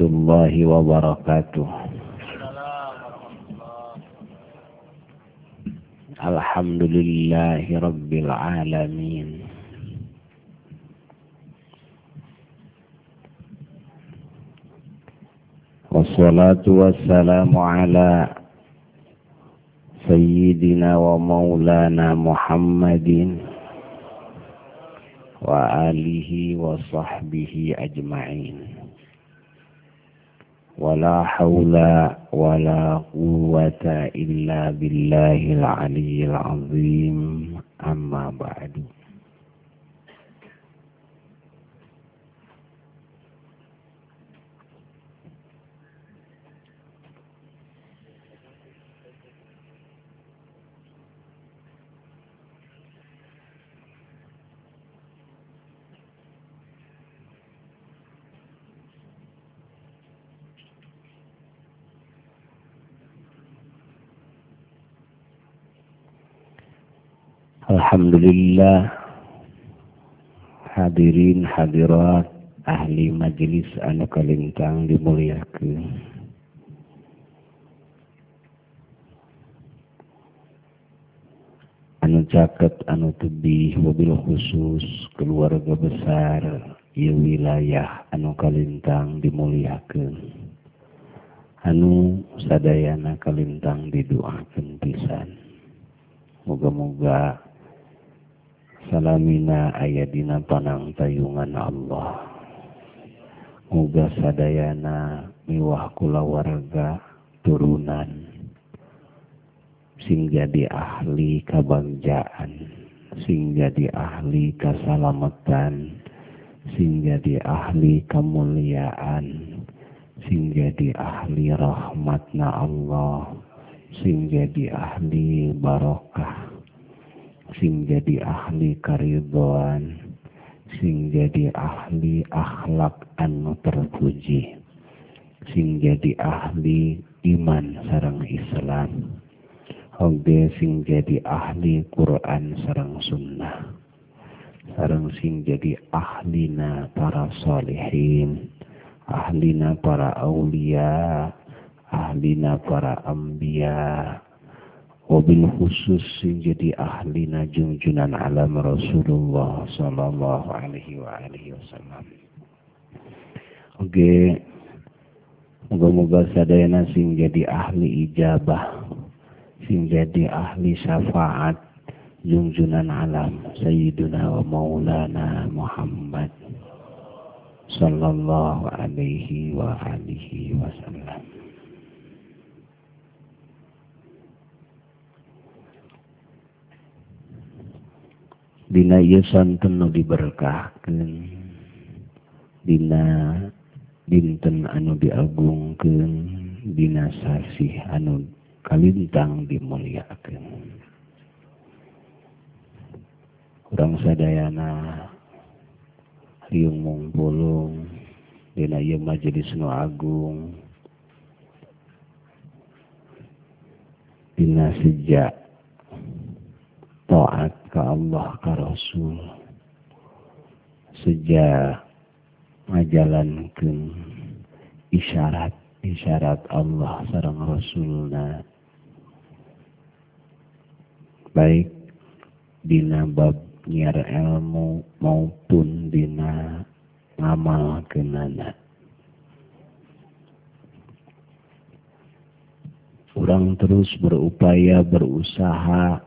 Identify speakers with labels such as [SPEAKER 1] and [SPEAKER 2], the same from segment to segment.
[SPEAKER 1] الله وبركاته. الحمد لله رب العالمين. والصلاة والسلام على سيدنا ومولانا محمد وآله وصحبه أجمعين. ولا حول ولا قوة إلا بالله العلي العظيم. أما بعد. Alhamdulillah hadirin hadirat ahli majelis anu kalintang dimuliakeun. Anu caket anu tebih mobil khusus keluarga besar ieu wilayah anu kalintang dimuliakeun. Anu sadayana kalintang didoakeun pisan. Moga-moga salamina aya dina tanang tayungan Allah. Muga sadayana miwah kula warga turunan. Sing jadi ahli kabangjaan sing jadi ahli kasalamatan sing jadi ahli kemuliaan sing jadi ahli rahmatna Allah sing jadi ahli barokah. Sing jadi ahli karidoan sing jadi ahli akhlak anu terpuji sing jadi ahli iman sarang Islam Oge sing jadi ahli Quran sarang sunnah sarang sing jadi ahlina para solihin ahlina para aulia ahlina para ambia wabil khusus sing jadi ahli junjunan alam Rasulullah sallallahu alaihi wasallam. Oke, moga-moga sadayana sing jadi ahli ijabah, sing jadi ahli syafaat junjunan alam Sayyiduna wa Maulana Muhammad sallallahu alaihi wa alihi wasallam. Dina ieu santen nu diberkahkeun. Dina dinten anu diagungkeun. Dina sasih anu kalintang dimuliakeun. Urang sadayana riung mungpulung dina ieu majelis nu agung. Dina sejak taat ke Allah ke Rasul. Sejak ngajalankeun isyarat isyarat Allah sareng Rasulna. Baik dina bab nyiar ilmu maupun dina ngamal kenana. Orang terus berupaya berusaha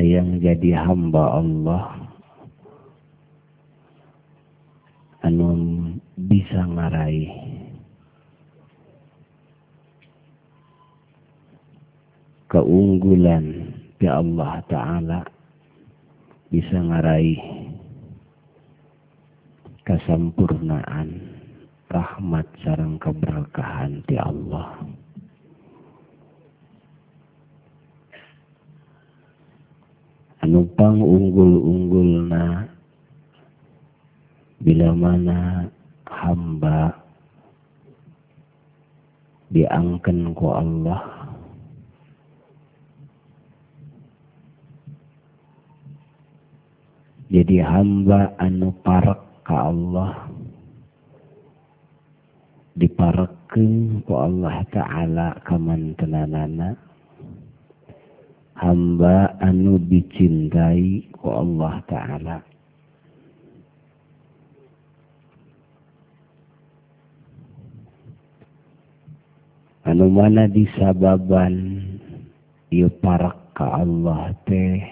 [SPEAKER 1] yang jadi hamba Allah. Anu bisa ngarai keunggulan di Allah Ta'ala. Bisa ngarai kesempurnaan rahmat sarang keberkahan di Allah. Nupang unggul-unggulna bila mana hamba diangken ku Allah. Jadi hamba anu parak ka Allah. Dipareken ku Allah ta'ala kamantenanana hamba anu dicintai ku Allah Ta'ala. Anu mana disababan ieu parak ka Allah teh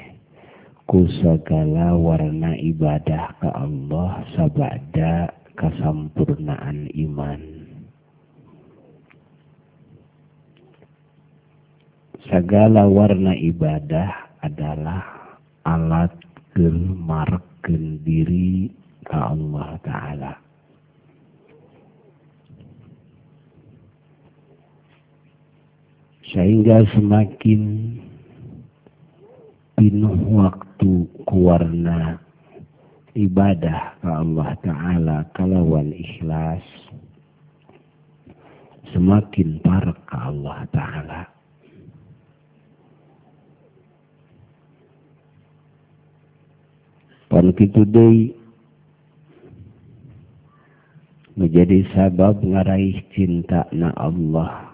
[SPEAKER 1] ku segala warna ibadah ka Allah sabada kasampurnaan iman. Segala warna ibadah adalah alat gelmarken diri ke Allah Ta'ala. Sehingga semakin pinuh waktu kuarna ibadah ke Allah Ta'ala kalawan ikhlas semakin parek ke Allah Ta'ala. pan kitu deui menjadi sabab ngaraih cinta na Allah.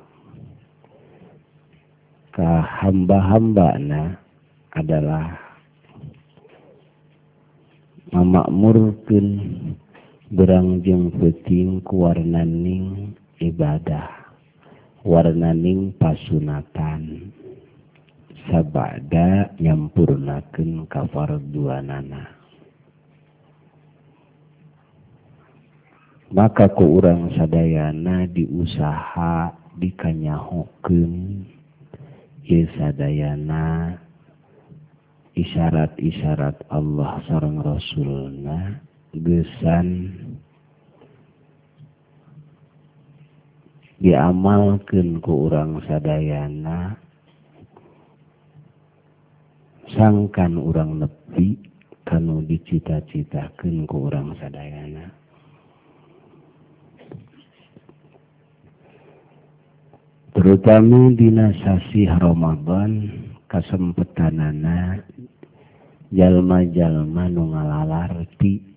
[SPEAKER 1] Ka hamba-hamba na adalah memakmurkan berang jeng peting kuwarnaning ibadah warnaning pasunatan. Sabada nyampurnakan kafar duanana maka ku urang sadayana diusaha dikanyahokeun dikanyahukum sadayana isyarat-isyarat Allah sareng Rasulna gesan diamalkeun ku urang sadayana. Sangkan urang nepi kanu dicita-citakeun ku urang sadayana. Terutama dina sasi Ramadan kasempetanana jalma-jalma nu ngalalarti.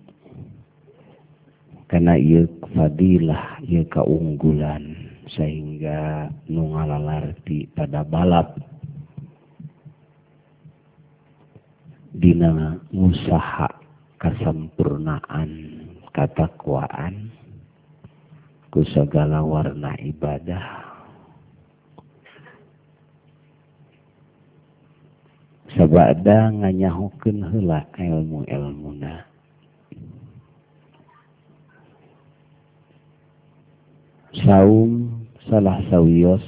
[SPEAKER 1] Karena ieu fadilah ieu keunggulan sehingga nu ngalalarti pada balap. Dina usaha kesempurnaan katakwaan ku segala warna ibadah sabada nganyahukeun heula ilmu-ilmuna saum salah sawios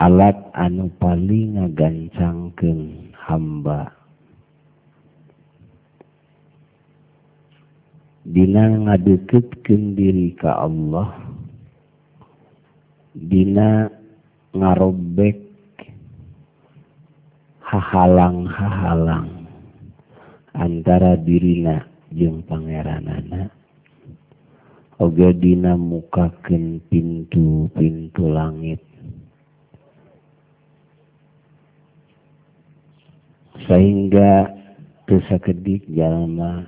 [SPEAKER 1] alat anu paling ngagancangkeun hamba. Dina ngadeketkeun diri ka Allah. Dina ngarobek hahalang-hahalang antara dirina jeung pangeranana. Oge dina mukakeun pintu-pintu langit. Sehingga teu sakedik jalma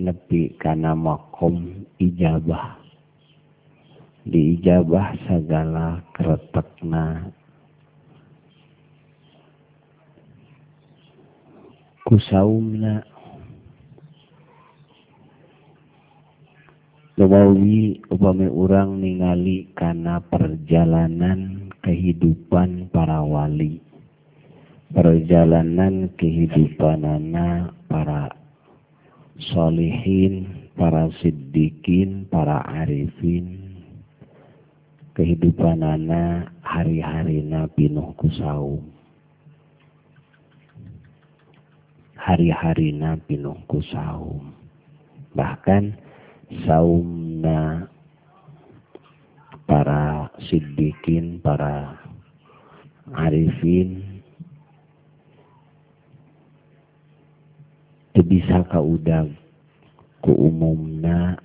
[SPEAKER 1] nepi kana makom ijabah. Diijabah sagala kretekna kusaumna Kewawi upami urang ningali karena perjalanan kehidupan para wali. Perjalanan kehidupan anak para solihin, para siddiqin, para arifin. Kehidupan anak hari-hari nabi nuh kusaum. Hari-harina pinungku saum. Bahkan saumna para siddiqin para arifin bisa kaudag ku umumna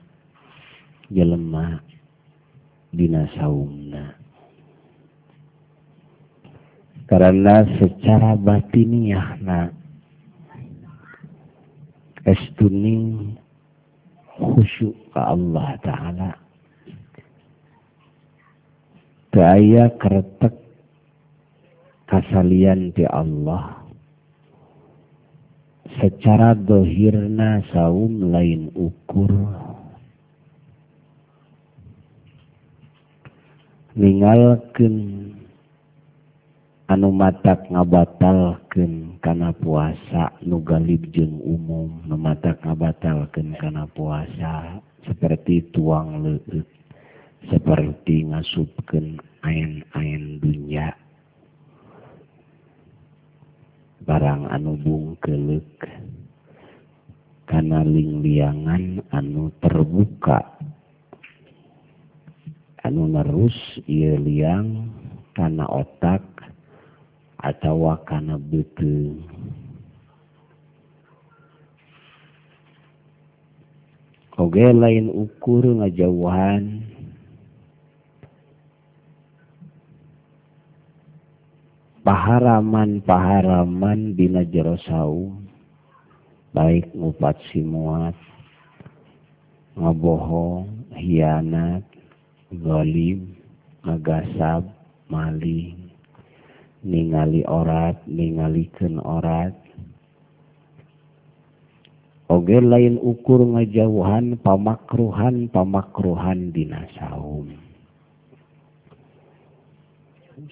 [SPEAKER 1] jelema dina saumna karena secara batiniah na estuning khusyuk ke Allah Ta'ala. Daya keretek kasalian di Allah. Secara dohirna saum lain ukur. Ningalkan anu matak ngabatalken kana puasa nugalib jeung umum nu mata ngabatalken kana puasa seperti tuang leut seperti ngasupken ain-ain dunya. Barang anu bungkelek kana lingliangan anu terbuka. Anu nerus ia liang kana otak atau karena bete Oke lain ukur ngajauhan paharaman-paharaman dina jero baik ngupat simuat ngebohong hianat zalim, ngagasab, maling, ningali orat ningalikeun orat. Oge lain ukur ngajauhan pamakruhan pamakruhan dinasaum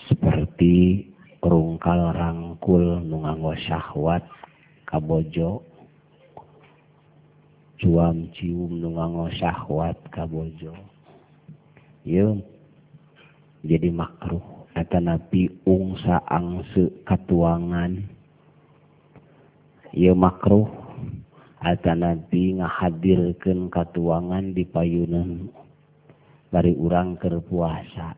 [SPEAKER 1] seperti rungkal rangkul nu nganggo syahwat kabojo. Cuam cium nu nganggo syahwat kabojo. Yeun jadi makruh. napi ungsa angse katuangan. Ia makruh. Atau nabi ngahadirkan katuangan di payunan dari urang ke puasa.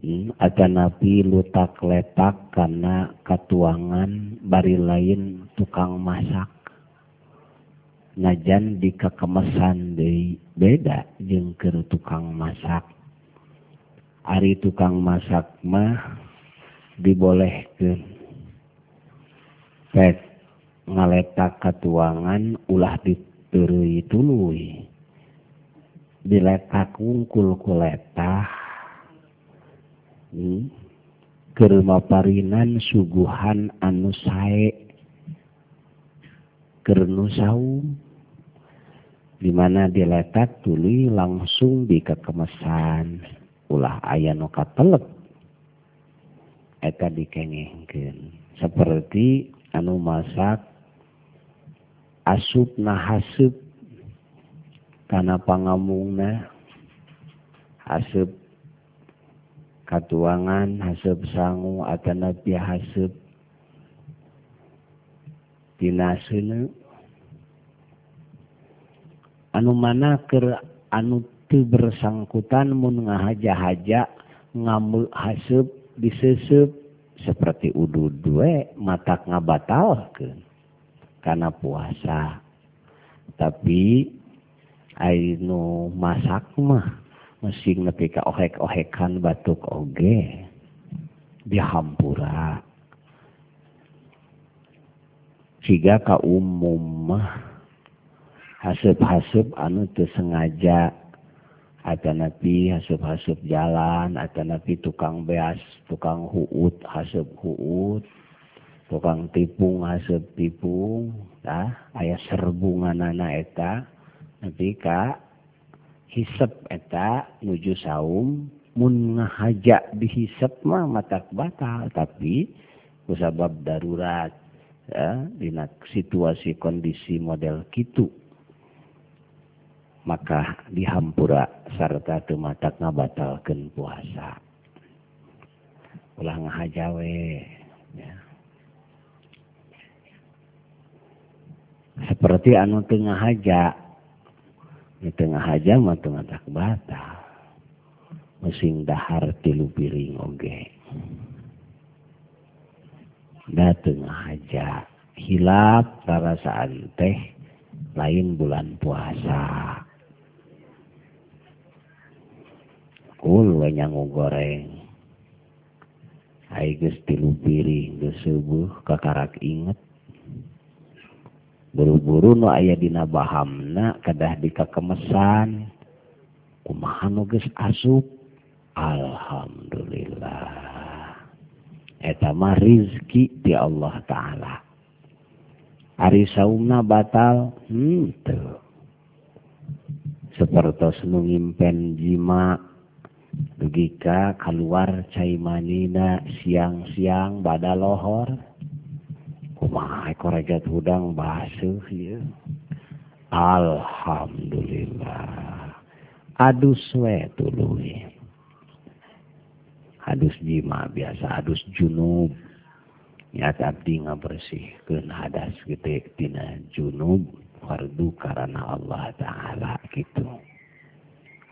[SPEAKER 1] Hmm, Atau nabi lutak letak karena katuangan bari lain tukang masak. Najan di kekemesan dari beda jengker tukang masak. Ari tukang masak mah dibolehkan pet ngaletak katuangan ulah diterui tului. Diletak wungkul kuletah hmm. kermaparinan suguhan anu sae. Kernu saum. Dimana diletak tuli langsung di kekemesan ulah aya nu katelep eta dikengehkeun. Seperti anu masak asup na haseup kana pangamungna haseup katuangan haseup sangu atana pia haseup tinaseuna anu manaker anu ti bersangkutan mun ngahaja-haja ngamu hasep disesep. Seperti udu due mata ngabatalkeun karena puasa. Tapi ainu masak mah mesin nepi ka ohek-ohekan batuk oge. Dihampura. Siga ka umum mah hasep-hasep anu teu sengaja. nabi hasup-hasup jalan, ada nabi tukang beas, tukang huut, hasup huut, tukang tipung, hasup tipung, tah ayah serbungan anak eta, nanti ka hisep eta nuju saum, mun ngahaja dihisep mah matak batal, tapi kusabab darurat, ya, dina situasi kondisi model kitu. Maka dihampura serta tumatak ngabatalkan puasa. Ulah ngahajawe ya. seperti anu tengah haja. Di tengah haja mah tengah batal. Mesin dahar tilu piring oge da tengah haja. Hilap perasaan teh lain bulan puasa kul wenyangu goreng. Ai geus tilu piring geus subuh kakarak inget. Buru-buru nu aya dina bahamna kadah dikakemesan. Kumaha nu geus asup? Alhamdulillah. Eta mah rizki di Allah taala. Ari saumna batal? Hmm tuh sepertos nu ngimpen jima. dugika keluar cai manina siang-siang bada lohor. Kumaha korajat hudang basuh ya Alhamdulillah. Adus we tuluy adus jima biasa adus junub. Niat abdi ngabersihkeun hadas gede tina junub fardu karena Allah taala gitu.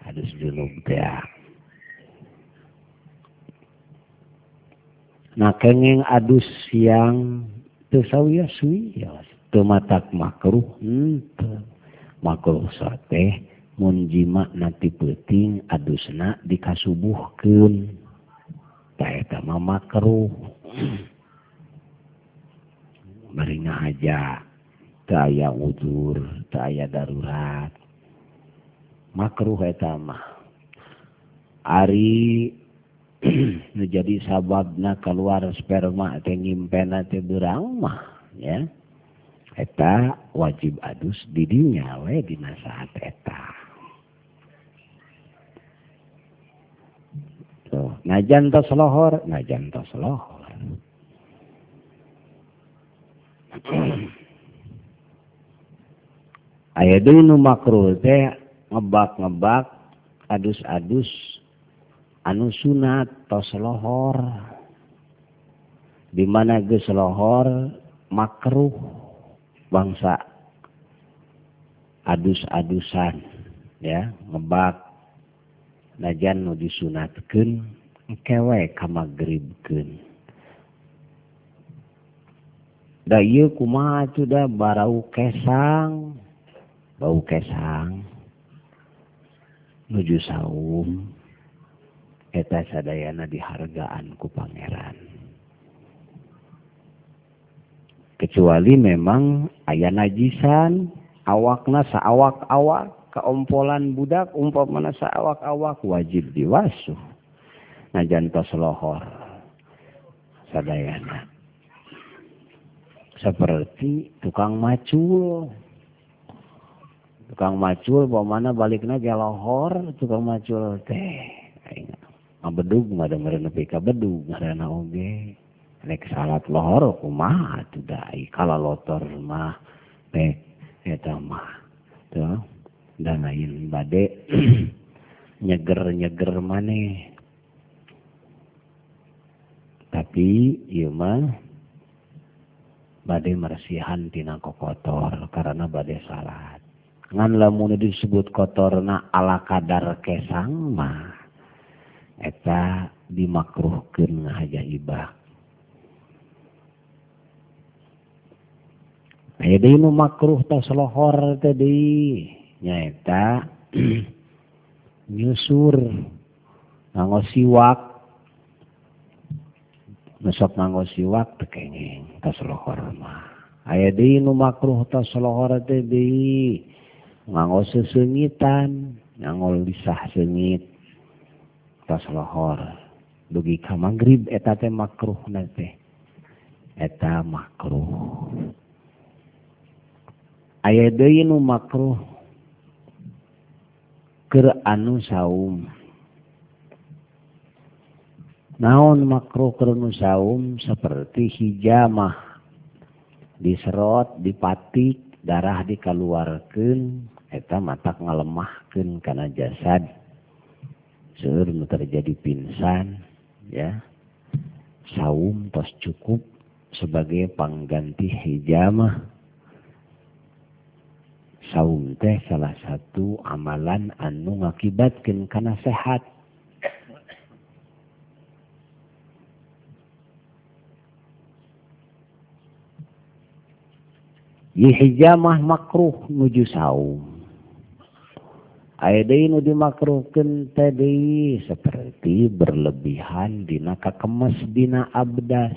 [SPEAKER 1] Adus junub teh Nah kengeng adus siang teu sawiya suwiya teu matak makruh hmm, henteu. Makruh sateh mun jima nanti peuting adusna dikasubuhkeun. Tah eta mah makruh. Bari aja teu aya udzur, teu aya darurat. Makruh eta mah. Ari menjadi sababna keluar sperma teh ngimpen teh berang mah ya. Eta wajib adus di dinya we dina saat eta. Tuh, najan tos lohor, najan tos lohor. aya nu makruh teh ngebak-ngebak adus-adus anu sunat tos lohor. Dimana geslohor makruh bangsa. Adus-adusan ya ngebak. Najan nu disunatkan kewe kamagribkan da ieu kumaha itu da barau kesang. Bau kesang. Nuju saum. Eta sadayana dihargaan ku pangeran. Kecuali memang ayah najisan awakna saawak-awak keompolan budak umpamana saawak-awak wajib diwasuh. Najantos lohor sadayana. Seperti tukang macul. Tukang macul bawa mana baliknya lohor tukang macul teh ngabedug ada merena pika bedug nggak ada oge. Nek salat lohor kumaha tuh dai? Kalau lotor mah teh eta mah tuh. Dan lain bade nyeger nyeger mana tapi iya mah bade mersihan tina kotor karena bade salat. Ngan lamun disebut kotorna ala kadar kesang mah eta dimakruhkeun ngahajaibah aya deui nu makruh tos lohor teh deui nyaeta nyusur nganggo siwak nusok nganggo siwak teh kenging tos lohor mah. Aya deui nu makruh tos lohor teh deui nganggo sesengitan nganggo lisah sengit. atas lohor dugi ka magrib eta teh makruh na teh. Eta makruh. Aya deui nu makruh. Keur anu saum. Naon makruh keur anu saum? Seperti hijamah. Diserot dipatik darah dikaluarkeun eta matak ngalemahkeun kana jasad. Nu terjadi pingsan ya. Saum tos cukup sebagai pengganti hijamah. Saum teh salah satu amalan anu ngakibatkeun kana sehat. Hijamah makruh nuju saum aya deui nu dimakruhkeun teh deui seperti berlebihan dina kakemes dina abdas.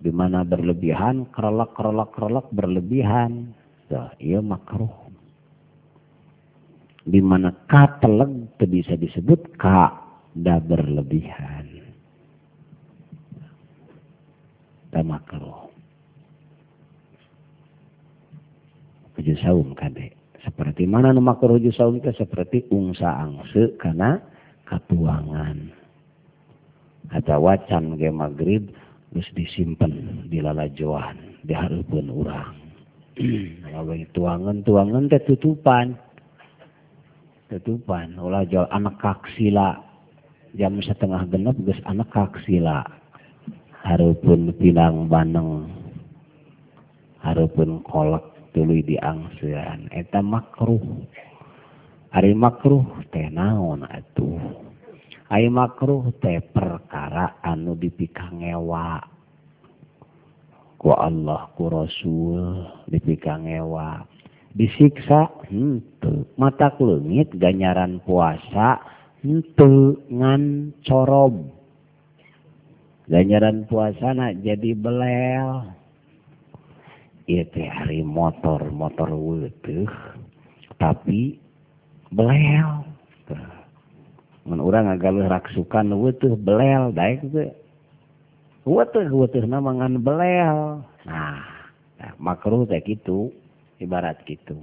[SPEAKER 1] Di mana berlebihan kerelak kerelak kerelak berlebihan. Ya iya makruh. Di mana ka teleg bisa disebut ka da berlebihan. Da makruh. Uju saum kade seperti mana nu makruh ruju saung teh seperti ungsa angse karena katuangan. Atau wacan ge maghrib terus disimpan di lalajoan di hareupeun urang. Kalau tuangan tuangan teh tutupan. Tutupan ulah jual anak kaksila. Jam setengah genep geus anak kaksila. Harupun pinang baneng. Harupun kolak tuluy diangsean eta makruh. Ari makruh teh naon atuh? Ari makruh teh perkara anu dipikangewa. Ku Allah ku Rasul dipikangewa. Disiksa henteu. Mata leungit ganyaran puasa henteu ngan corob ganyaran puasana jadi belel. Itu hari motor motor weteuh tapi belel. Mun urang ngagaluh raksukan weutuh belel daek teh weutuh weutuh nama ngan belel. Nah, nah makruh teh gitu ibarat gitu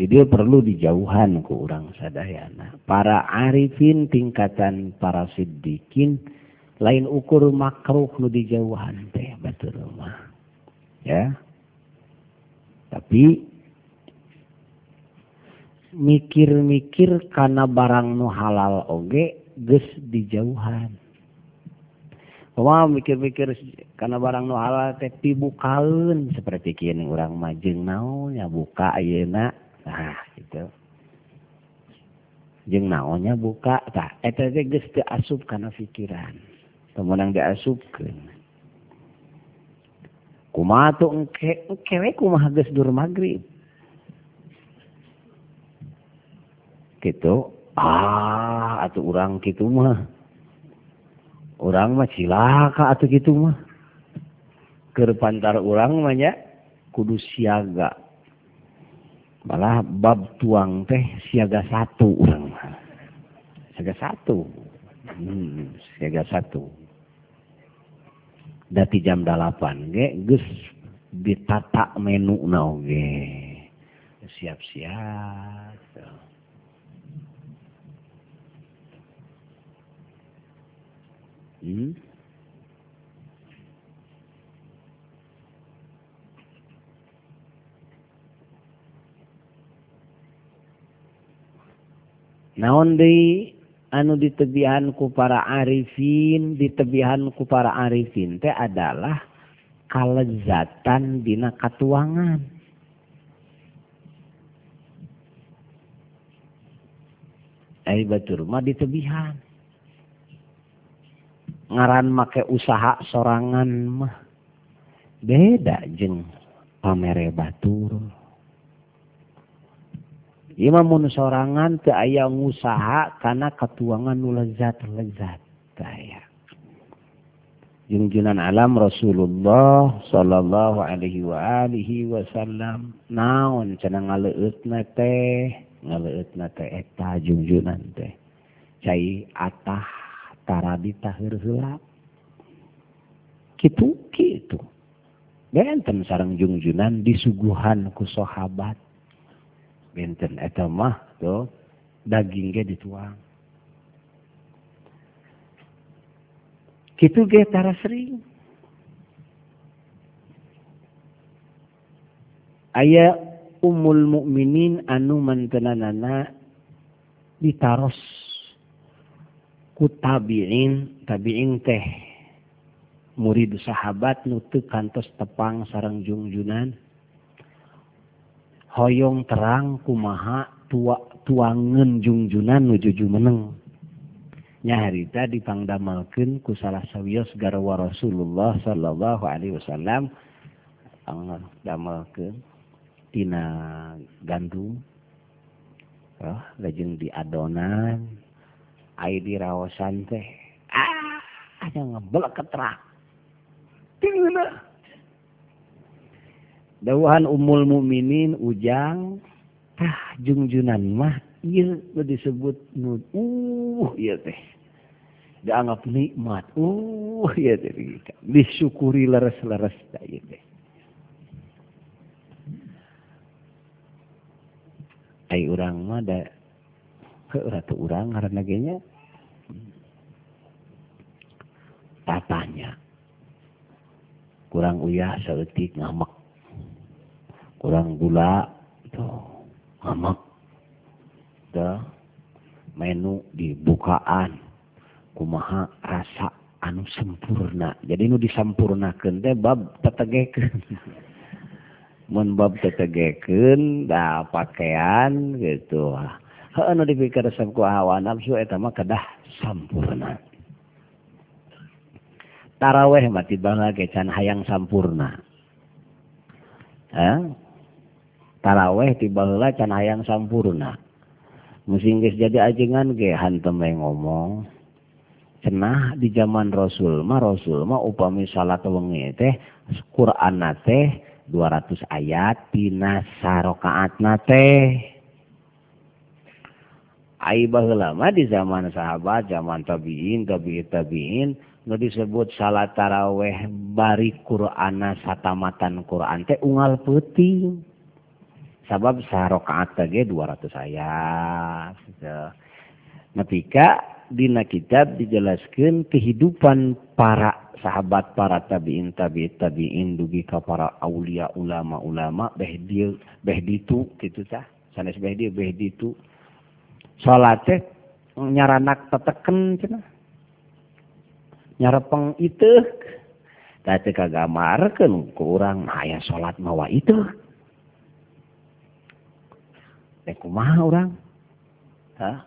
[SPEAKER 1] jadi perlu dijauhan ku orang sadayana. Para arifin tingkatan para siddiqin lain ukur makruh nu dijauhan teh betul mah. Ya. Tapi mikir-mikir karena barang nu halal oge ges dijauhan. Wah mikir-mikir karena barang nu halal teh pibukaun seperti kini orang majeng naonnya buka ayeuna nah gitu. Jeng naonnya buka tah. Eta teh geus teu asup kana pikiran menang diasupkan kuma to engke engkewe kumaha geus dur magrib gitu. Ah atuh orang gitu mah. Orang mah cilaka atuh gitu mah. Kerpantar orang mah ya, kudu siaga. Malah bab tuang teh siaga satu orang, mah. Siaga satu. Hmm, siaga satu dati jam delapan ge gus ditata menu na oge siap-siap Hmm? Naon deui anu ditebihanku para Arifin ditebihanku para Arifin teh adalah kalezatan dina katuangan. Ai batur mah ditebihan. Ngaran make usaha sorangan mah. Beda jeng pamere batur Imam mun sorangan teu aya ngusaha karena katuangan nu lezat-lezat. kaya. Junjunan alam Rasulullah sallallahu alaihi wa alihi wasallam naon cenah ngaleueutna teh ngaleueutna teh eta junjunan teh cai atah taradi tahir heula kitu kitu benten sarang junjunan disuguhan ku sahabat bintul mah tuh daging ge dituang. Kitu ge tara sering. Aya umul mukminin anu mantenanana ditaros ku tabiin tabiin teh murid sahabat nutu kantos tepang sarang jungjunan hoyong terang kumaha tua tuangan jungjunan nujuju meneng nyarita dipangdamalkan ku salah sawios garwa Rasulullah sallallahu alaihi wasallam. Damalkan tina gandum oh, lajeng di adonan air di rawasan teh. Ah ada ngebelak keterak tinggal Dawuhan umul mukminin ujang tah jungjunan mah ieu disebut nu uh ieu teh. Dianggap nikmat. Uh ieu teh disyukuri leres-leres da ieu teh. Ai urang mah da ke ratu urang karena genya tatanya kurang uyah seletik ngamek kurang gula. Tuh. Ngamak tuh. Menu dibukaan kumaha rasa anu sempurna. Jadi nu disampurnakeun teh bab tetegekeun. Mun bab tetegekeun da pakaian gitu. Heuh nu dipikir resep ku hawa nafsu eta mah kedah sampurna. Taraweh mati bangga kecan hayang sampurna. Eh? taraweh tibalah can hayang sampurna musim geus jadi ajengan ge hantem ngomong cenah di zaman Rasul mah Rasul mah upami salat wengi teh Quran teh 200 ayat tina sarakaat teh Aibah lama di zaman sahabat, zaman tabiin, tabiin, tabiin, nu disebut salat taraweh bari Qur'ana satamatan Qur'an teh unggal peuting. sabab sarokaat tege 200 ayat. Nepika dina kitab dijelaskan kehidupan para sahabat para tabiin tabi tabiin dugi ka para aulia ulama ulama beh dia beh ditu gitu cah sanes beh dia beh ditu salate nyaranak teteken cenah. Nyarepeng itu tadi kagamar kan kurang. Ayah salat mawa itu Rek kumaha orang? Hah?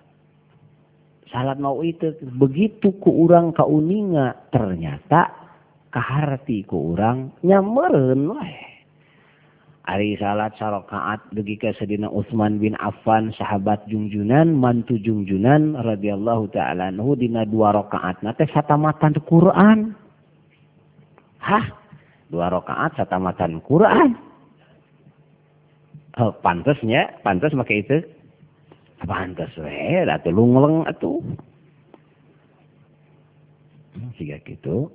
[SPEAKER 1] Salat mau itu begitu ku urang kauninga ternyata kaharti ku urang nyameren weh Ari salat sarokaat dugi ka sedina Utsman bin Affan sahabat Jungjunan mantu Jungjunan radhiyallahu taala anhu dina dua rakaat na teh satamatan Quran. Hah? Dua rakaat satamatan Quran. Oh, pantasnya pantas pakai itu pantas we atau lungleng atuh hmm, siga gitu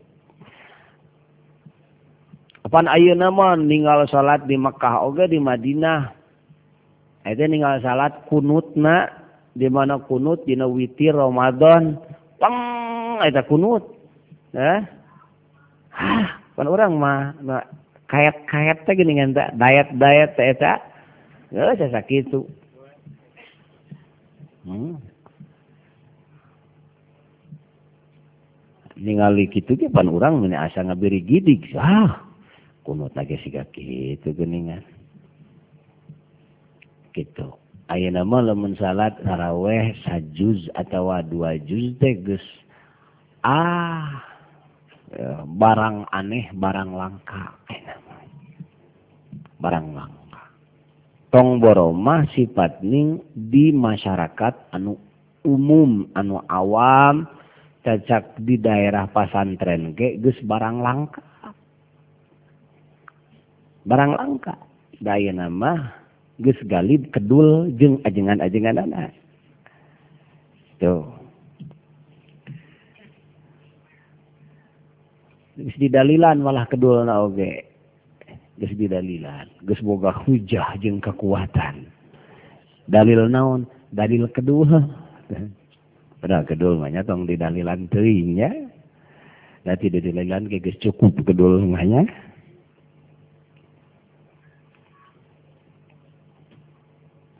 [SPEAKER 1] Apaan ayeuna mah ninggal salat di Mekah oge di Madinah. Eta ninggal salat kunutna di mana kunut dina witir Ramadan. Pang eta kunut. Eh? Hah, pan urang mah kayak-kayak teh geuningan teh diet-diet teh eta Eh, saya itu. Hmm. Ningali gitu ge pan urang mene asa ngabiri gidik. Ah, Kunut lagi siga gitu geningan. Gitu. Ayeuna mah lamun salat taraweh sajuz atau dua juz teh geus ah barang aneh, barang langka. Eh, barang langka. tong boromah sifat ning di masyarakat anu umum anu awam cacak di daerah pasantren ge geus barang langka. Barang langka. Daya nama geus galib kedul jeung ajengan-ajengan anak tuh. Geus didalilan malah kedul na oge. Geus didalilan. Geus boga hujah jeung kekuatan dalil naon? Dalil kedua. Padahal kedul mah tong didalilan teuing nya. Da tidak didalilan ge geus cukup kedul mah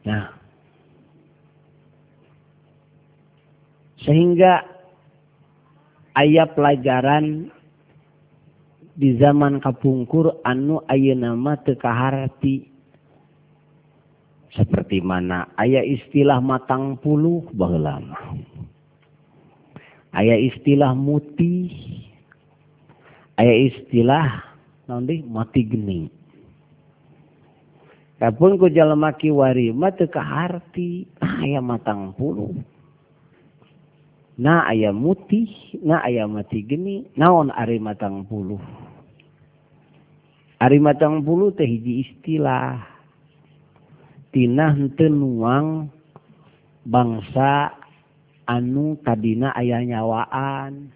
[SPEAKER 1] nah. Sehingga ayat pelajaran di zaman kapungkur anu aya nama tekaharti seperti mana ayaah istilah matang puluh bah lama istilah muti. Ayaah istilah nanti mati geni. Kapun ku jalamaki warima teu kaharti, nah aya matang puluh. na aya mutih, na aya mati geni, naon ari matang puluh. Ari matang puluh teh hiji istilah. Tina tenuang bangsa anu tadina ayah nyawaan.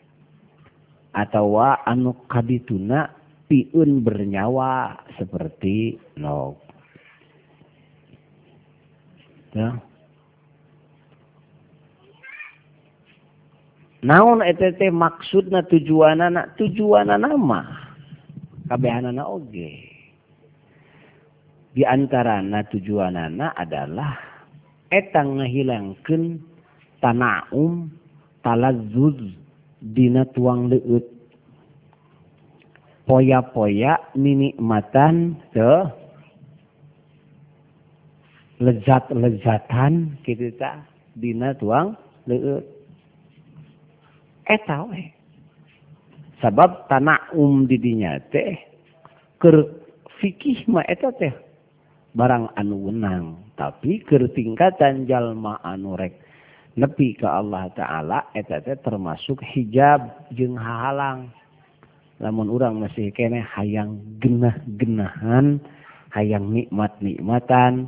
[SPEAKER 1] Atau anu kadituna piun bernyawa seperti no Ya. Naon etete maksudna tujuan anak tujuan nama. kabehanana oge. Di antara na tujuanana adalah etang ngahilangkeun tanaum talazzuz dina tuang leut. Poya-poya ninikmatan ke lezat-lezatan kita dina tuang leut. Eta we. sabab tanakum didinya teh ker fikih ma eta teh barang anu wenang. Tapi ker tingkatan jalma anu rek nepi ke Allah taala eta teh termasuk hijab jeung hahalang. Lamun urang masih kene hayang genah-genahan hayang nikmat-nikmatan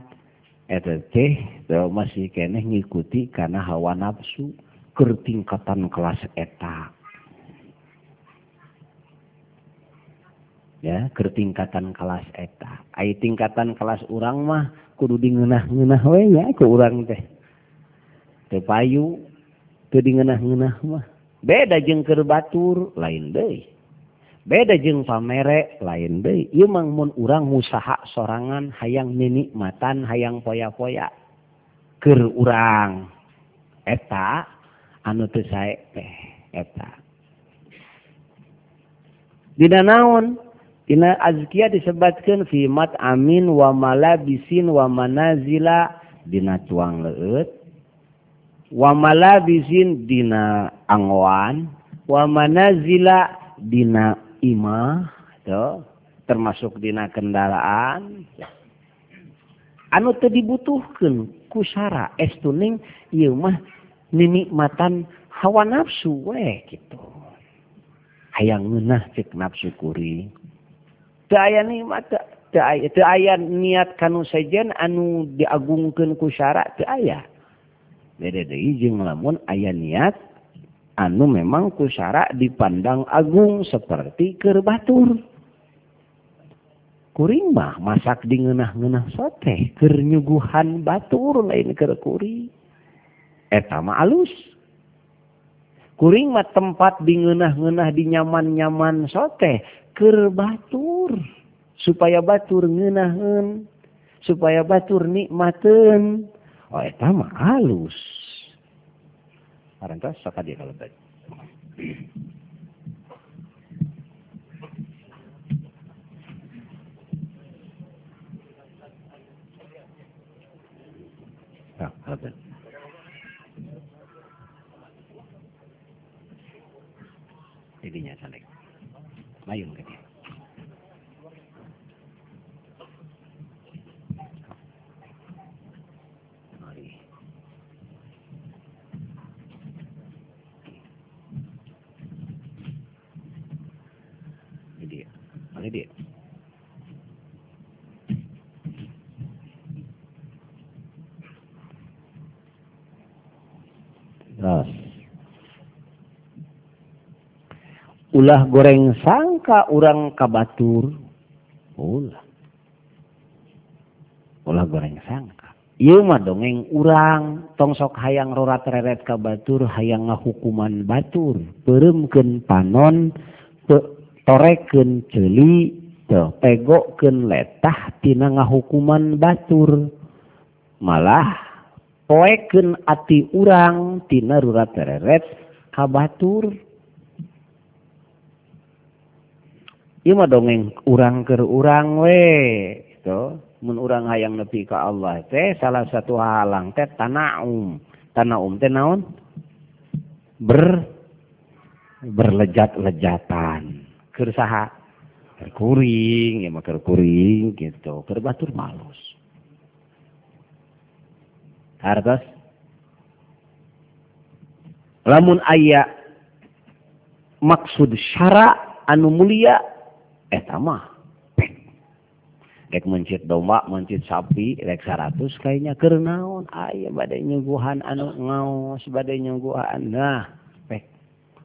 [SPEAKER 1] eta teh masih kene ngikuti karena hawa nafsu ker tingkatan kelas eta. ya ke tingkatan kelas eta. Ai tingkatan kelas urang mah kudu di ngenah-ngenah we ya ke urang teh. Teu payu teu di ngenah-ngenah mah. Beda jeung keur batur lain deui. Beda jeung pamere lain deui. Ieu mah mun urang musaha sorangan hayang ninikmatan hayang poya-poya. Keur urang. Eta anu teu sae teh eta. Dina naon? Ina azkiyah disebatkan fi mat amin wa malabisin wa manazila dina tuang leut. Wa malabisin dina angwan. Wa manazila dina imah. Tuh. Termasuk dina kendaraan. Anu teu dibutuhkeun ku kusara estuning ieu mah ninikmatan hawa nafsu we gitu. Hayang ngeunah cek nafsu kuring. aya nikmat aya niat kanu sejen anu diagungkan kusyarat ke ayah beda izin lamun aya niat anu memang kusyarat dipandang agung seperti kerbatur. Kuring mah masak di ngenah-ngenah sote kernyuguhan batur lain kerkuri etama alus. Kuring mah tempat di ngenah-ngenah di nyaman-nyaman sote kerbatur batur supaya batur ngenaheun supaya batur nikmateun oh eta mah alus Arangkas sakadi kalau tadi. Ya, ada. Jadinya saling. Mayun ke àǹfààní díẹ̀. Nah. Ulah goreng sangka orang kabatur. Ulah. Ulah goreng sangka. Iya mah dongeng urang tongsok hayang rorat reret kabatur hayang ngahukuman batur. Peremken panon pe toreken celi teu pegokeun letah tina ngahukuman batur malah poeken ati urang tina rurat tereret ka batur ieu mah dongeng urang keur urang we gitu. Mun urang hayang nepi ka Allah teh salah satu halang teh tanaum tanaum teh naon? Ber berlejat-lejatan. Kersaha kuring ya mah kuring gitu. Keur batur malus. Hartos lamun aya maksud syara anu mulia eta mah. Rek mencit domba mencit sapi rek seratus kayaknya. Kernaon ayah badai nyuguhan anu ngaos badai nyuguhan nah pek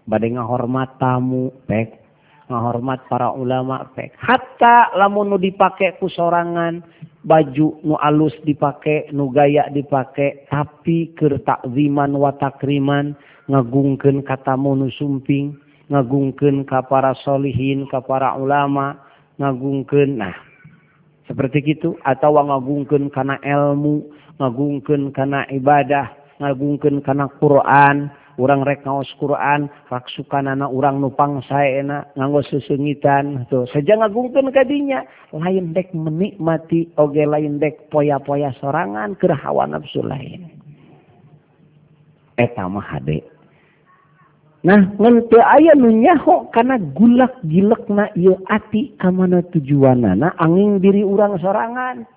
[SPEAKER 1] badai ngahormat tamu pek ngahormat para ulama pek hatta lamun nu dipake ku sorangan baju nu alus dipake nu gaya dipake tapi keur takziman wa takriman ngagungkeun katamu nu sumping ngagungkeun ka para solihin ka para ulama ngagungkeun nah seperti itu atau ngagungkeun kana ilmu ngagungkeun kana ibadah ngagungkeun kana Quran urang rek ngaos Quran raksukanana urang nupang saena nganggo sesengitan. Tuh saja ngagungkeun kadinya lain dek menikmati oge lain dek poya-poya sorangan keur hawa nafsu lain. Eta mah hade. Nah ngan teu aya nu nyaho kana gulak gilekna ieu ati ka mana tujuanana angin diri urang sorangan.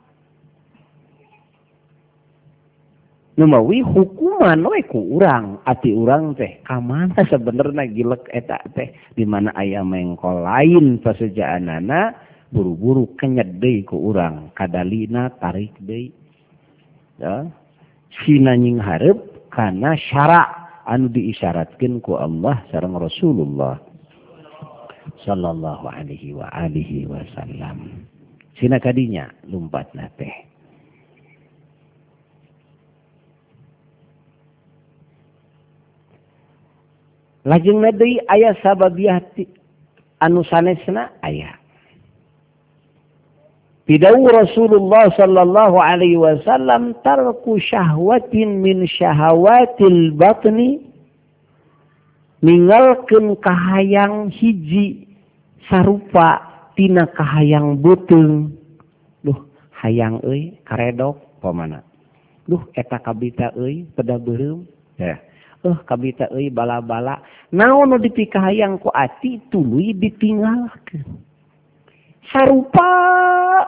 [SPEAKER 1] numawi hukuman we ku urang. Ati urang teh kamana sebenarnya gilek eta teh? Di mana ayam mengkol lain pasejaan anak buru-buru kenyet deui ku urang. Kadalina tarik deui. Ya. Sinanying hareup kana syara anu diisyaratkeun ku Allah sareng Rasulullah sallallahu alaihi wa alihi wasallam. Sina kadinya lumpatna teh. lajeng Dewi ayah sababiyahati anu sanesna ayah Bidau Rasulullah sallallahu alaihi wasallam tarku syahwatin min syahawatil batni ninggalkeun kahayang hiji sarupa tina kahayang beuteung. Duh, hayang euy karedok pamana. Duh eta kabita euy pada beureum. Ya. Yeah. eh kabita euy bala-bala. Naon nu dipikahayang ku ati tuluy ditinggalkeun. Sarupa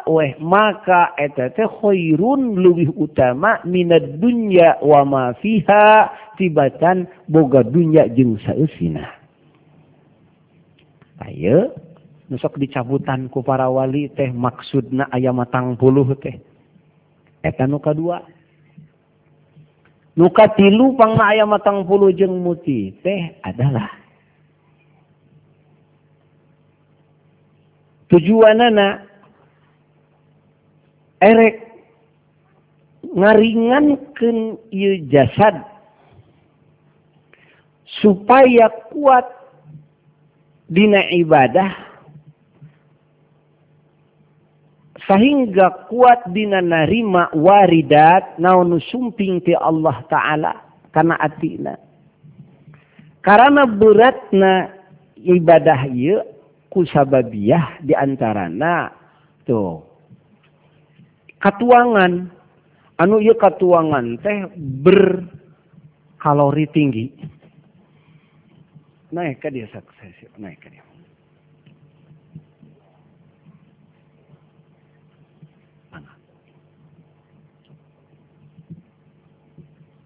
[SPEAKER 1] weh maka eta teh khairun lebih utama minad dunya wa ma fiha tibatan boga dunya jeung saeusina. Ayo nusok dicabutan ku para wali teh maksudna aya matang puluh teh. Eta nu kadua. nuka tilu pang na ayam matang puluh jeng muti teh adalah. Tujuan anak erek ngaringankan ieu jasad supaya kuat dina ibadah sehingga kuat dina narima waridat naon sumping ti Allah taala kana atina. Karena beratna ibadah ieu ku sababiah diantarana tuh. Katuangan. Anu ieu katuangan teh berkalori tinggi. Naik ke dia sukses naik ke dia.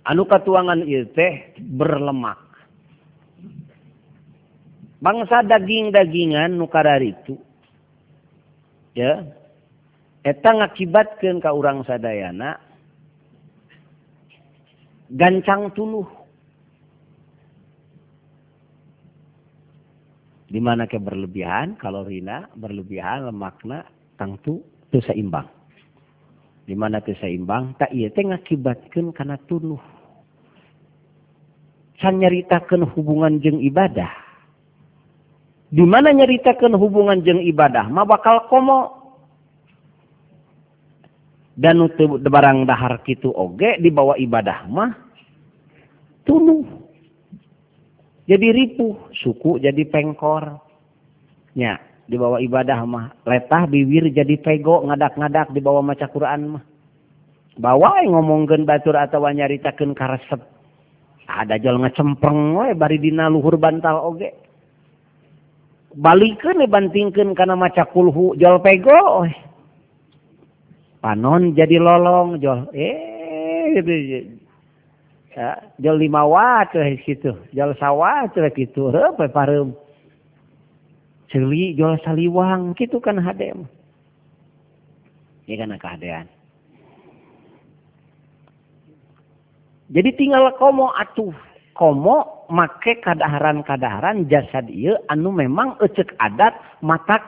[SPEAKER 1] anu katuangan il teh berlemak. Bangsa daging-dagingan nukara itu ya. Eta ngakibatkan ka urang sadayana. Gancang tuluh. Di mana ke berlebihan kalorina berlebihan lemakna tangtu itu seimbang. Di mana itu seimbang tak iya teh ngakibatkan karena tuluh. can nyaritakan hubungan jeng ibadah. Di mana nyaritakan hubungan jeng ibadah? Ma bakal komo. Dan untuk barang dahar kitu oge dibawa ibadah mah tunuh jadi ripuh suku jadi pengkor. Nya dibawa ibadah mah letah bibir jadi pego ngadak-ngadak dibawa maca Quran mah. Bawa ngomongkeun batur atau nyaritakeun karesep. ada jol ngecempreng we bari dina luhur bantal oge. Balikeun eh, bantingkeun kana maca kulhu jol pego we. panon jadi lolong jol. Eh gitu, ya, jol lima watt we, gitu jol sawah we, gitu. Hepe parem. Celi jol saliwang gitu kan hadem ya kan kadean jadi tinggal komo atuh. Komo make kadaharan-kadaharan jasad iya anu memang ecek adat matak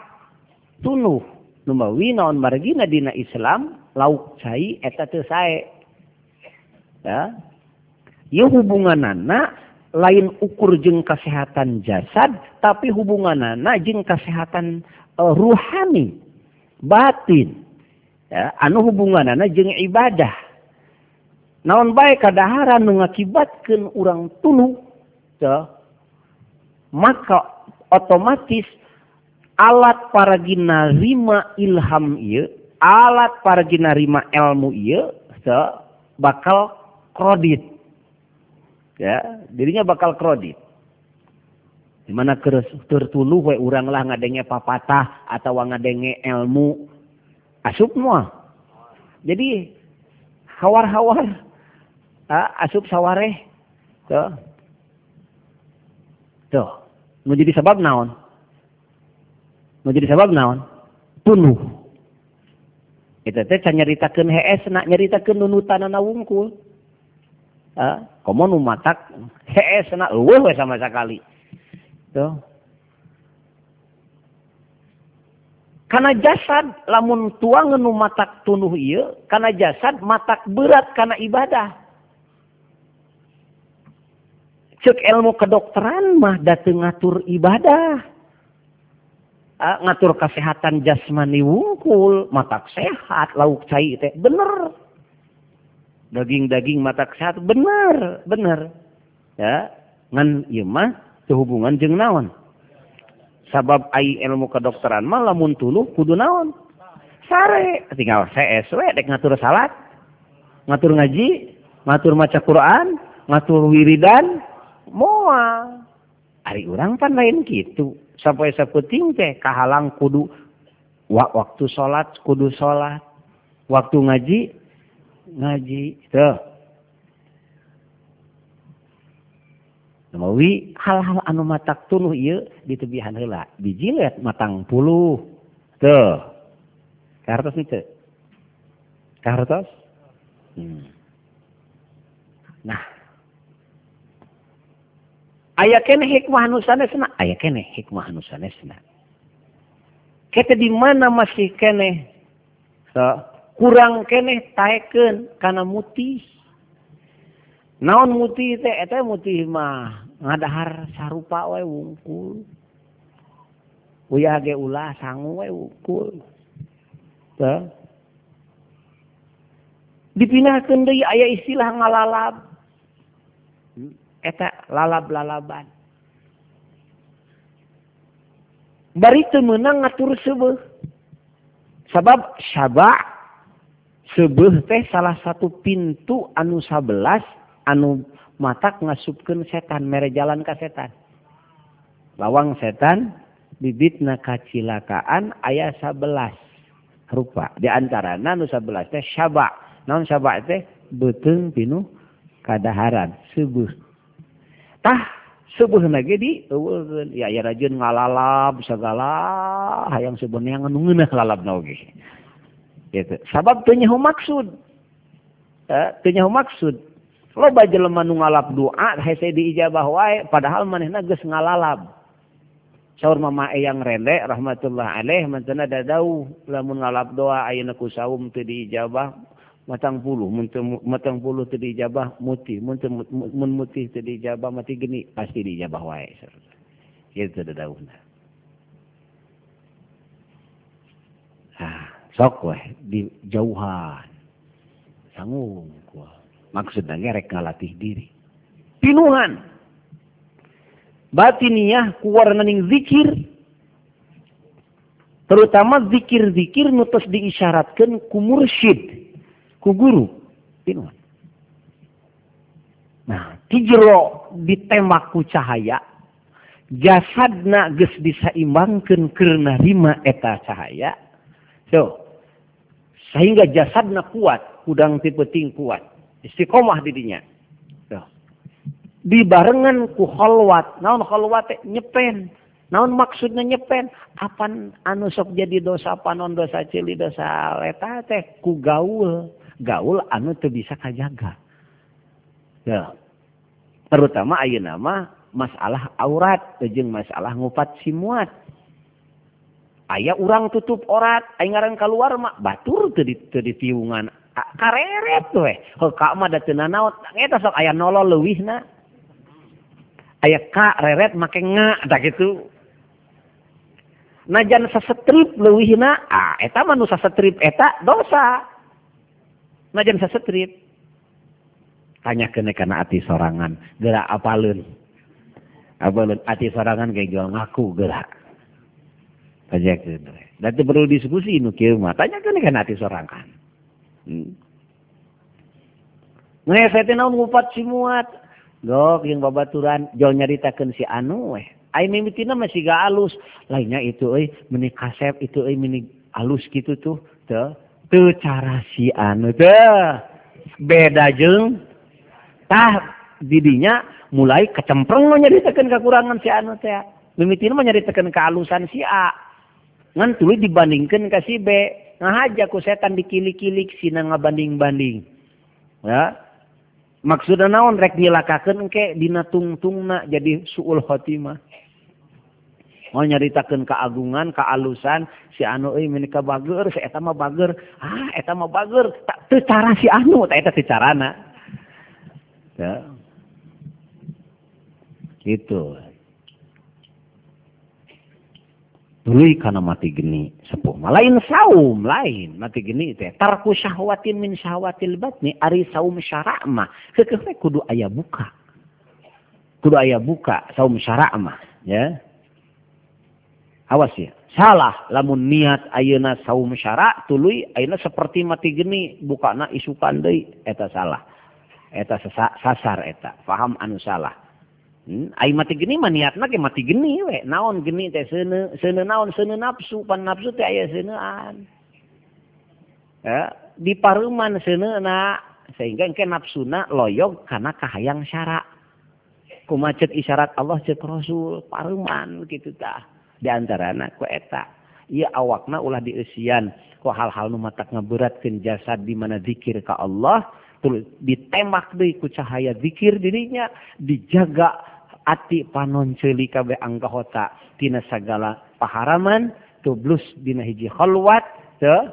[SPEAKER 1] tunuh. Numawi naon margina dina Islam lauk cai eta teu sae. Ya. Ieu hubunganana lain ukur jeung kesehatan jasad tapi hubunganana jeung kesehatan uh, e, ruhani batin. Ya anu hubunganana jeung ibadah. Naon baik kadaharan mengakibatkan orang tulu ya, maka otomatis alat para gina rima ilham iya alat para gina rima ilmu iya ya, bakal kredit ya dirinya bakal kredit di mana tertuluh we urang lah ngadenge papatah atau ngadenge ilmu. Asup semua jadi hawar-hawar asup sawareh tuh. Tuh. Mau jadi sebab naon? Mau jadi sebab naon? Tunuh. Itu teh nyeritakan hees nak nyeritakan nunutan anak wungkul. Ah komo nu matak hee sana eueuh we sama sekali tuh. Karena jasad lamun tuang nu matak tunuh iya karena jasad matak berat karena ibadah cek ilmu kedokteran mah dateng ngatur ibadah. Ah, ngatur kesehatan jasmani wungkul matak sehat lauk cai teh bener. Daging-daging mata sehat bener bener. Ya ngan ieu mah hubungan jeung naon. Sabab ai ilmu kedokteran mah lamun tuluh kudu naon. Sare tinggal CS we dek ngatur salat ngatur ngaji ngatur maca Quran ngatur wiridan moal ari urang pan lain gitu. Sampai seputing teh kahalang kudu wa waktu salat kudu salat waktu ngaji ngaji tuh. Namawi hal-hal anu matak tuluh iya ditebihan heula. Biji lihat matang puluh tuh. Kartos itu kartos hmm. nah aya kene hikmah anu sanesna? Aya kene hikmah anu sanesna. Kita di mana masih kene? So, kurang kene taeken karena mutih naon mutih teh? Eta mutih mah ngadahar sarupa wae wungkul. Uyah ge ulah sangu wae wungkul. So, dipinahkeun deui aya istilah ngalalab. Eta lalab-lalaban. Bari teu meunang ngatur seubeuh. Sabab syaba seubeuh teh salah satu pintu anu 11 anu matak ngasupkeun setan mere jalan ka setan. Lawang setan bibitna kacilakaan aya 11 rupa. Di antara nu sabelas teh syaba. Naon syaba teh beuteung pinu kadaharan, seubeuh. tah subuh lagi di ya ya rajin ngalalab segala hayang subuhnya ngenung ngeunah lalab oge gitu. Sabab teu nyaho maksud. Eh teu nyaho maksud. Loba jelema nu ngalap doa hese diijabah wae padahal manehna geus ngalalab. Saur mama eyang rende rahmatullah alaih mantena dadau. Lamun ngalap doa ayeuna ku saum teu diijabah. Matang puluh matang puluh teu diijabah muti mun muti teu diijabah mati geni pasti diijabah wae gitu dadauna sok weh di jauhan sanggung gua maksudnya ngerek ngalatih diri. Pinuhan. Batiniah kuwarna ning zikir. Terutama zikir-zikir nutus diisyaratkan ku mursyid ku guru tinuan. Nah, tijero ditembak ku cahaya jasadna geus disaimbangkeun karena rima eta cahaya. So, sehingga jasadna kuat, kudang ti penting kuat. Istiqomah didinya. So, dibarengan ku kholwat, naon kholwat nyepen. Naon maksudnya nyepen, apa anu sok jadi dosa panon dosa cili dosa leta teh ku gaul. gaul anu teu bisa kajaga. Ya. Terutama ayeuna mah masalah aurat jeung masalah ngupat simuat. aya urang tutup orat aing ngaran kaluar mah batur teu di teu ditiungan kareret we. Heuh ka mah da teu nanaon eta sok aya nolol leuwihna. Aya ka reret make nga da kitu. Najan sasetrip leuwihna ah eta mah nu sasetrip eta dosa. Najan sasetrip tanya kene kana ati sorangan gerak apaleun apaleun ati sorangan kayak jual ngaku gerak aja gitu nanti perlu diskusi nu kieu mah tanya kene kana ati sorangan hmm. Ngesetin naon ngupat si muat Dok yang babaturan jauh nyaritakan si anu eh. Ai mimitina masih gak alus. Lainnya itu eh meni kasep itu eh meni alus gitu tuh. Tuh. teu cara si anu teh. Beda jeng tah didinya mulai kecempreng menyaritakan kekurangan si anu teh. Mimitin menyaritakan kealusan si A. Ngan tuluy dibandingkan ke si B. Ngahaja ku setan dikilik-kilik sina ngabanding-banding. Ya. Maksudnya naon rek nilakakeun engke dina tungtungna jadi suul khotimah mau nyaritakeun keagungan kealusan si anu euy menika bager si eta mah bager ah eta mah bager tak cara si anu tak eta carana ya gitu Tuluy karena mati geni sepuh. Lain saum, lain mati geni teh. Tarku syahwatin min syahwatil batni ari saum syara' mah. Kekeh kudu aya buka. Kudu aya buka saum syara' mah, ya. Awas ya. Salah lamun niat ayeuna saum syara tuluy ayeuna seperti mati geni bukana isukan deui eta salah. Eta sasar eta, paham anu salah. Hmm, ai mati geni mah niatna ge mati geni we. Naon geni teh seuneu seuneu naon seuneu nafsu pan nafsu teh aya seuneuan. Ya, di pareuman seuneuna sehingga engke nafsuna loyog kana kahayang syara. Kumacet isyarat Allah cek Rasul pareuman gitu tah. diantaraana ku eta. Ia awakna ulah diusian ku hal-hal nu matak ngeberatkan jasad di mana zikir ka Allah terus ditembak deui ku cahaya zikir dirinya dijaga ati panon ceuli kabeh anggahota. Tina sagala paharaman tublus dina hiji khalwat teu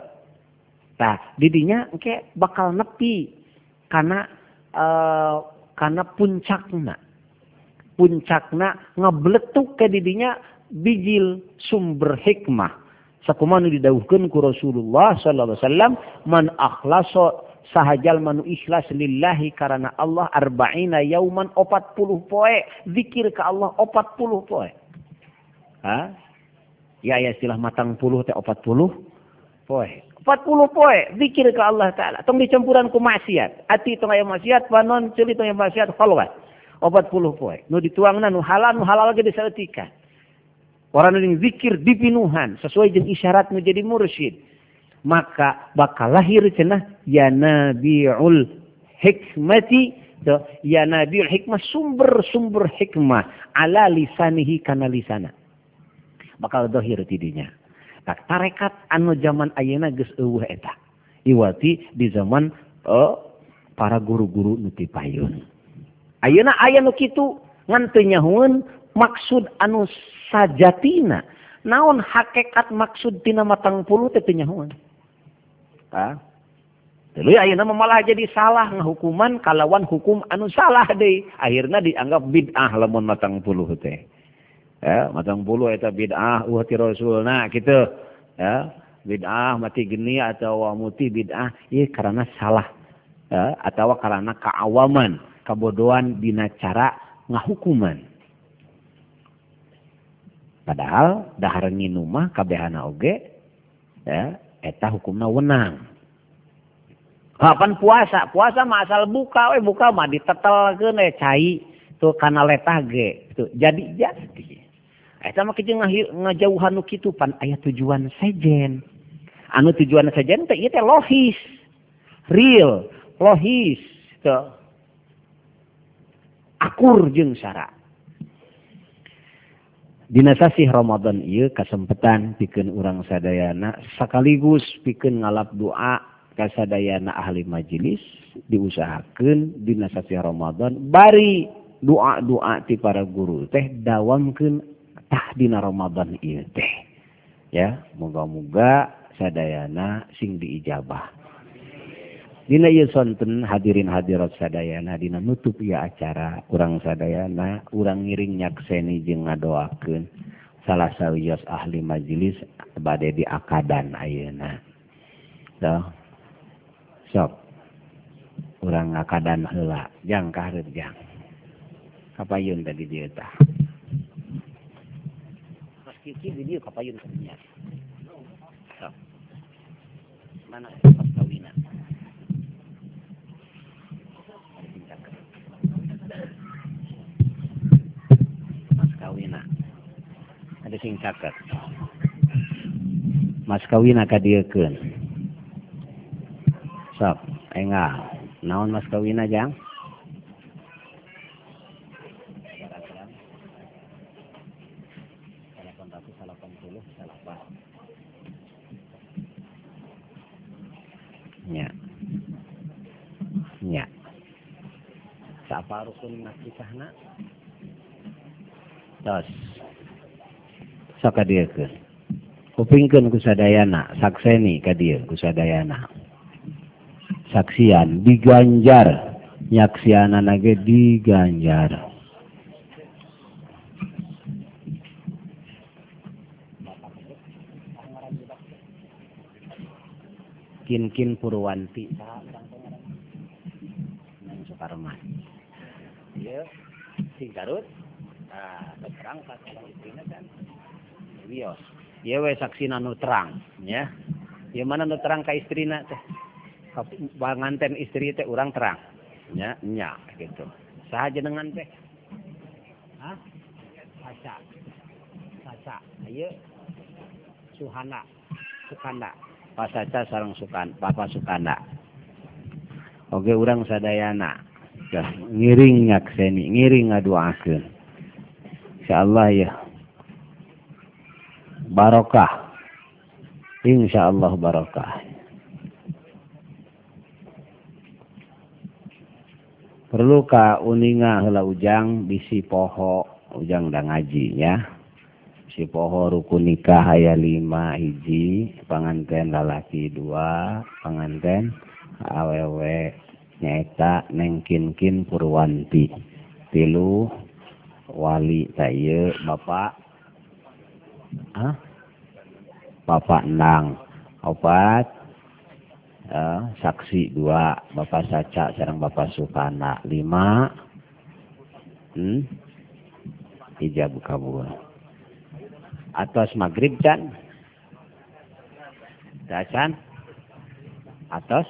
[SPEAKER 1] tah didinya engke bakal nepi karena uh, eh, karena puncakna. Puncakna ngebletuk ke didinya bijil sumber hikmah. Sakumaha didawuhkeun ku Rasulullah sallallahu alaihi wasallam man akhlasa sahajal manu ikhlas lillahi karena Allah arba'ina yauman opat puluh poe. Zikir ke Allah opat puluh poe. Ha ya ya istilah matang puluh teh opat puluh poe. Opat puluh poe zikir ke Allah taala. Tong dicampuran ku maksiat. Ati tong aya maksiat panon ceuli tong aya maksiat khalwat opat puluh poe. Nu dituangna nu halal nu halal ge disaeutika orang yang zikir dipinuhan sesuai dengan isyarat menjadi mursyid maka bakal lahir cenah ya nabiul hikmati. To ya nabiul hikmah sumber-sumber hikmah ala lisanihi kana lisana. Bakal dohir tidinya. Tak tarekat anu zaman ayeuna geus eueuh eta. Iwati di zaman uh, para guru-guru nuti payun ayeuna aya nu kitu ngan teu nyahueun maksud anu sajatina naon hakekat maksud tina matang puluh teh nyahuan ah Lalu akhirnya malah jadi salah hukuman kalawan hukum anu salah deh. Akhirnya dianggap bid'ah lamun matang puluh teh. Ya, matang puluh eta bid'ah uhti rasulna gitu. Ya, bid'ah mati geni atau muti bid'ah. Iya karena salah. Ya, atau karena keawaman, kebodohan dina cara ngahukuman. padahal daharengi numah kabehana oge ya, eta hukumna wenang. Kapan puasa? Puasa mah asal buka we buka mah ditetelkeun we cai tuh kana letah ge tuh jadi jadi. Eta mah kieu ngajauhan nu kitu pan aya tujuan sejen. Anu tujuan sejen teh ieu teh lohis. Real lohis tuh. Akur jeung syarat dinasasih Ramadan ia kesempatan pikeun urang sadayana. Sekaligus pikeun ngalap doa kasadayana ahli majelis diusahakan dinasasih Ramadan. Bari doa-doa ti para guru teh dawamkeun tah dina Ramadan ieu teh. Ya moga-moga sadayana sing diijabah. Dina ieu sonten hadirin hadirat sadayana dina nutup ieu acara urang sadayana urang ngiring nyakseni jeung ngadoakeun salah sawios ahli majelis bade di akadan ayeuna. Duh. Sok. Urang akadan heula, jang kahareut jang. Kapayun tadi dia tah. Mas Kiki di dieu kapayun tadinya. Sok. Mana? Kawina ada sing caket mas kawina kadiekeun sok enggak naon mas kawina jang Ya. Ya. Siapa rukun nakisahna? Tos sakadiekeun kupingkeun kusadayana sakseni ka dieu kusadayana saksian diganjar nyaksiana nage diganjar kin kin purwanti Sukarman. Iya, sing Garut. Nah, terang kalau istrinya kan wios. Ya we saksi nu terang, ya. Ya mana nu terang ka istrina teh. Banganten istri teh orang terang. Ya, nya gitu. Saha jenengan teh? Hah? Saca. Saca. Ayo. Suhana. Sukanda. Pak Saca sarang Sukan, Papa Sukanda. Oke, orang sadayana. ngiring ngakseni, ngiring ngaduakeun insyaallah ya. Barokah. Insyaallah barokah. Perlu ka uninga heula ujang bisi poho ujang da ngaji ya? Si poho rukun nikah aya lima hiji panganten lalaki dua panganten awewe nyaeta nengkin-kin purwanti. Tilu wali saya bapak. Ah bapak nang. Opat uh, saksi dua. Bapak saca sarang bapak sukana. Lima. Hmm? Ijab kabul atas maghrib can dacan atas.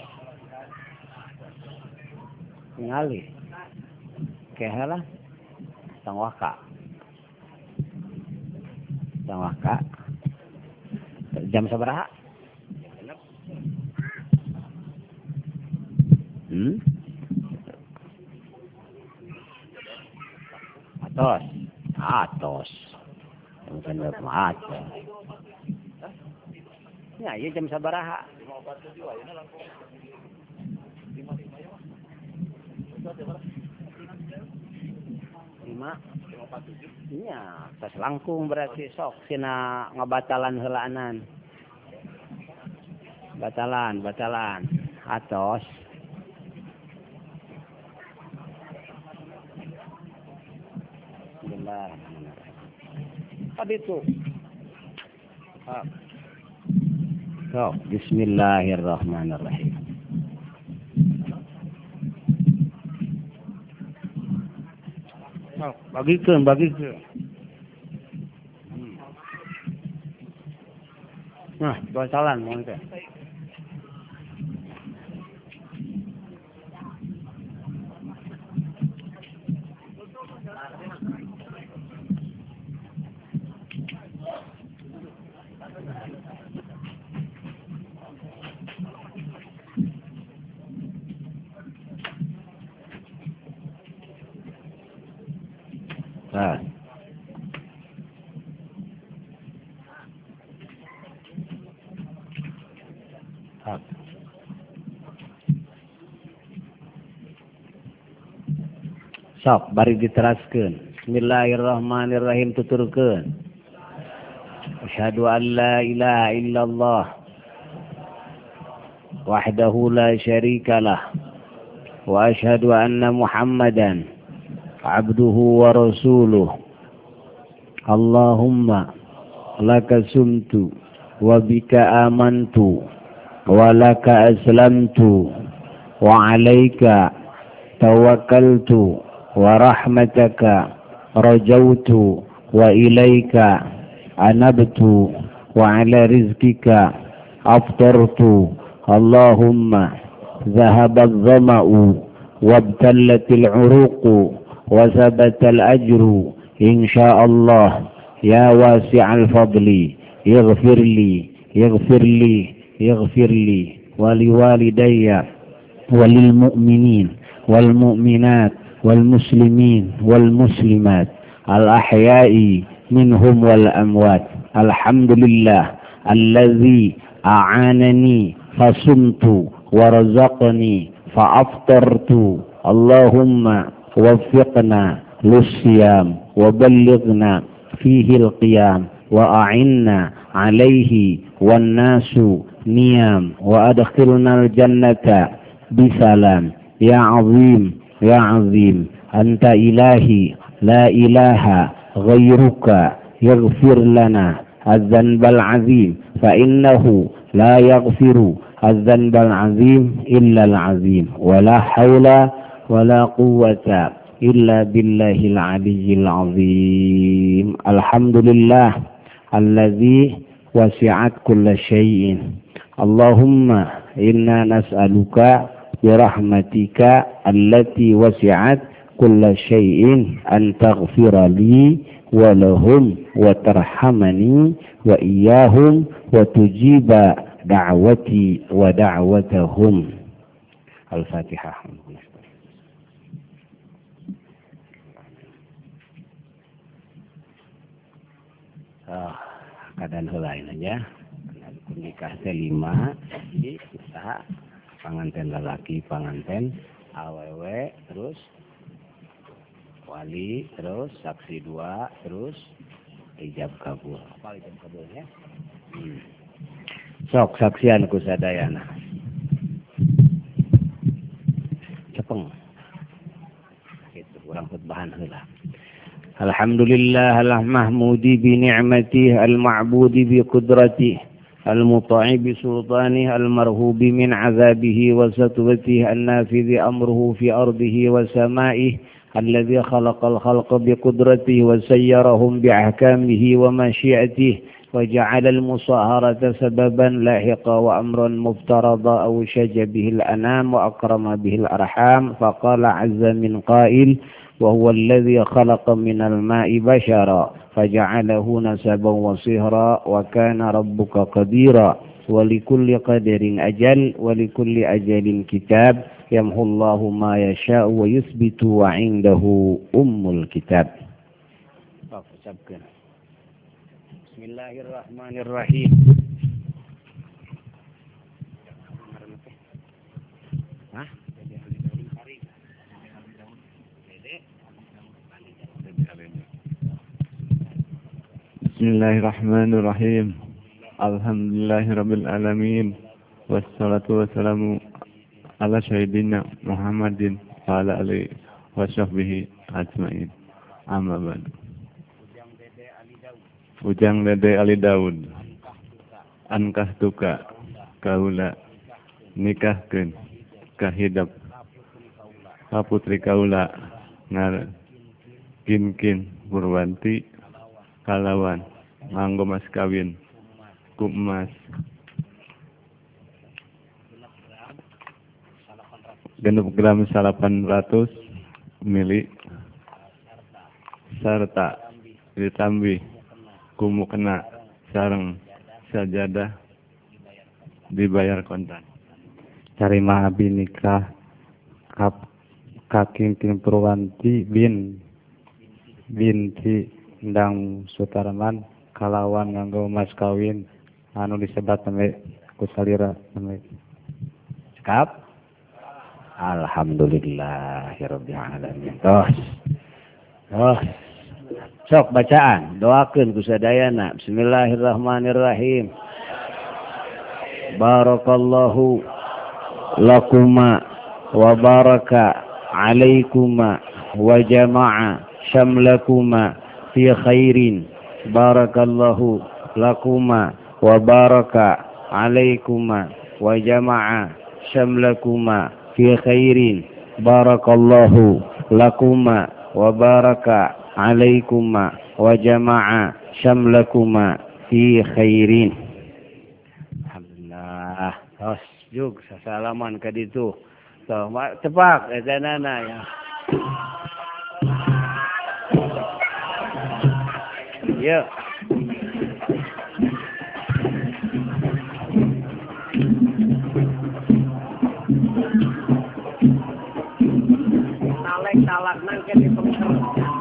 [SPEAKER 1] Ngali. Kehalah sang waka. Sang waka. Jam seberapa? Hmm? Atos. Atos. Bukan atos. Ya iya jam sabaraha lima iya tes langkung berarti sok. Sina ngabatalan helaanan batalan batalan. Atos. Benar tadi itu? So, Bismillahirrahmanirrahim Bagikan, bagikan. Hmm. Nah, dua calon, mau Sok, bari diteraskan. Bismillahirrahmanirrahim tuturkan. Asyhadu an la ilaha illallah wahdahu la syarika lah wa asyhadu anna Muhammadan abduhu wa rasuluh. Allahumma laka sumtu wa bika amantu wa laka aslamtu wa alayka tawakkaltu ورحمتك رجوت وإليك أنبت وعلى رزقك أفطرت. اللهم ذهب الظمأ وابتلت العروق وثبت الأجر إن شاء الله. يا واسع الفضل يغفر لي يغفر لي يغفر لي. ولوالدي وللمؤمنين والمؤمنات والمسلمين والمسلمات الأحياء منهم والأموات. الحمد لله الذي أعانني فصمت ورزقني فأفطرت. اللهم وفقنا للصيام وبلغنا فيه القيام وأعنا عليه والناس نيام وأدخلنا الجنة بسلام. يا عظيم يا عظيم أنت إلهي لا إله غيرك يغفر لنا الذنب العظيم فإنه لا يغفر الذنب العظيم إلا العظيم ولا حول ولا قوة إلا بالله العلي العظيم. الحمد لله الذي وسعت كل شيء. اللهم إنا نسألك برحمتك التي وسعت كل شيء أن تغفر لي ولهم وترحمني وإياهم وتجيب دعوتي ودعوتهم. الفاتحة Ah, keadaan lain aja. Nikah lima, jadi usaha. Panganten lelaki panganten awewe terus wali terus saksi dua terus ijab kabul apa ijab kabulnya hmm. sok saksian ku sadayana cepeng itu kurang khutbahan heula Alhamdulillah al-mahmudi bi ni'matih al-ma'budi bi qudratihi المطاع بسلطانه المرهوب من عذابه وسطوته النافذ أمره في أرضه وسمائه الذي خلق الخلق بقدرته وسيرهم بأحكامه ومشيئته وجعل المصاهرة سببا لاحقا وأمرا مفترضا أوشج به الأنام وأكرم به الأرحام فقال عز من قائل وهو الذي خلق من الماء بشرا فجعله نسبا وصهرا وكان ربك قديرا. ولكل قدر أجل ولكل أجل كتاب. يمحو الله ما يشاء ويثبت وعنده أم الكتاب. بسم الله الرحمن الرحيم.
[SPEAKER 2] Bismillahirrahmanirrahim. Alhamdulillahirabbil alamin. Wassalatu wassalamu ala sayyidina Muhammadin wa ala alihi wa sahbihi ajmain. Amma ba'du. Ujang Dede Ali Daud. Ankah tuka kaula nikahkeun kahidap ka putri kaula ngar kin-kin Purwanti kalawan. Nganggo mas kawin. Ku emas genep gram 800 mili serta ditambih kumu kena sarang sajadah dibayar kontan.
[SPEAKER 3] Cari abi nikah kap kaking Purwanti bin binti Endang Sutarman kalawan nganggo mas kawin anu disebat name ku salira
[SPEAKER 1] Cekap? Alhamdulillahirabbil alamin. Tos. Tos. Sok bacaan, doakeun ku sadayana. Bismillahirrahmanirrahim. Barakallahu lakuma wa baraka alaikuma wa jama'a syamlakuma fi khairin. Barakallahu lakuma wa baraka alaikuma wa jama'a syamlakuma fi khairin. Barakallahu lakuma wa baraka alaikuma wa jama'a syamlakuma fi khairin. Alhamdulillah. Tos juk sasalaman ka ditu so tepak Ya. Naleng talak nang kene pengker.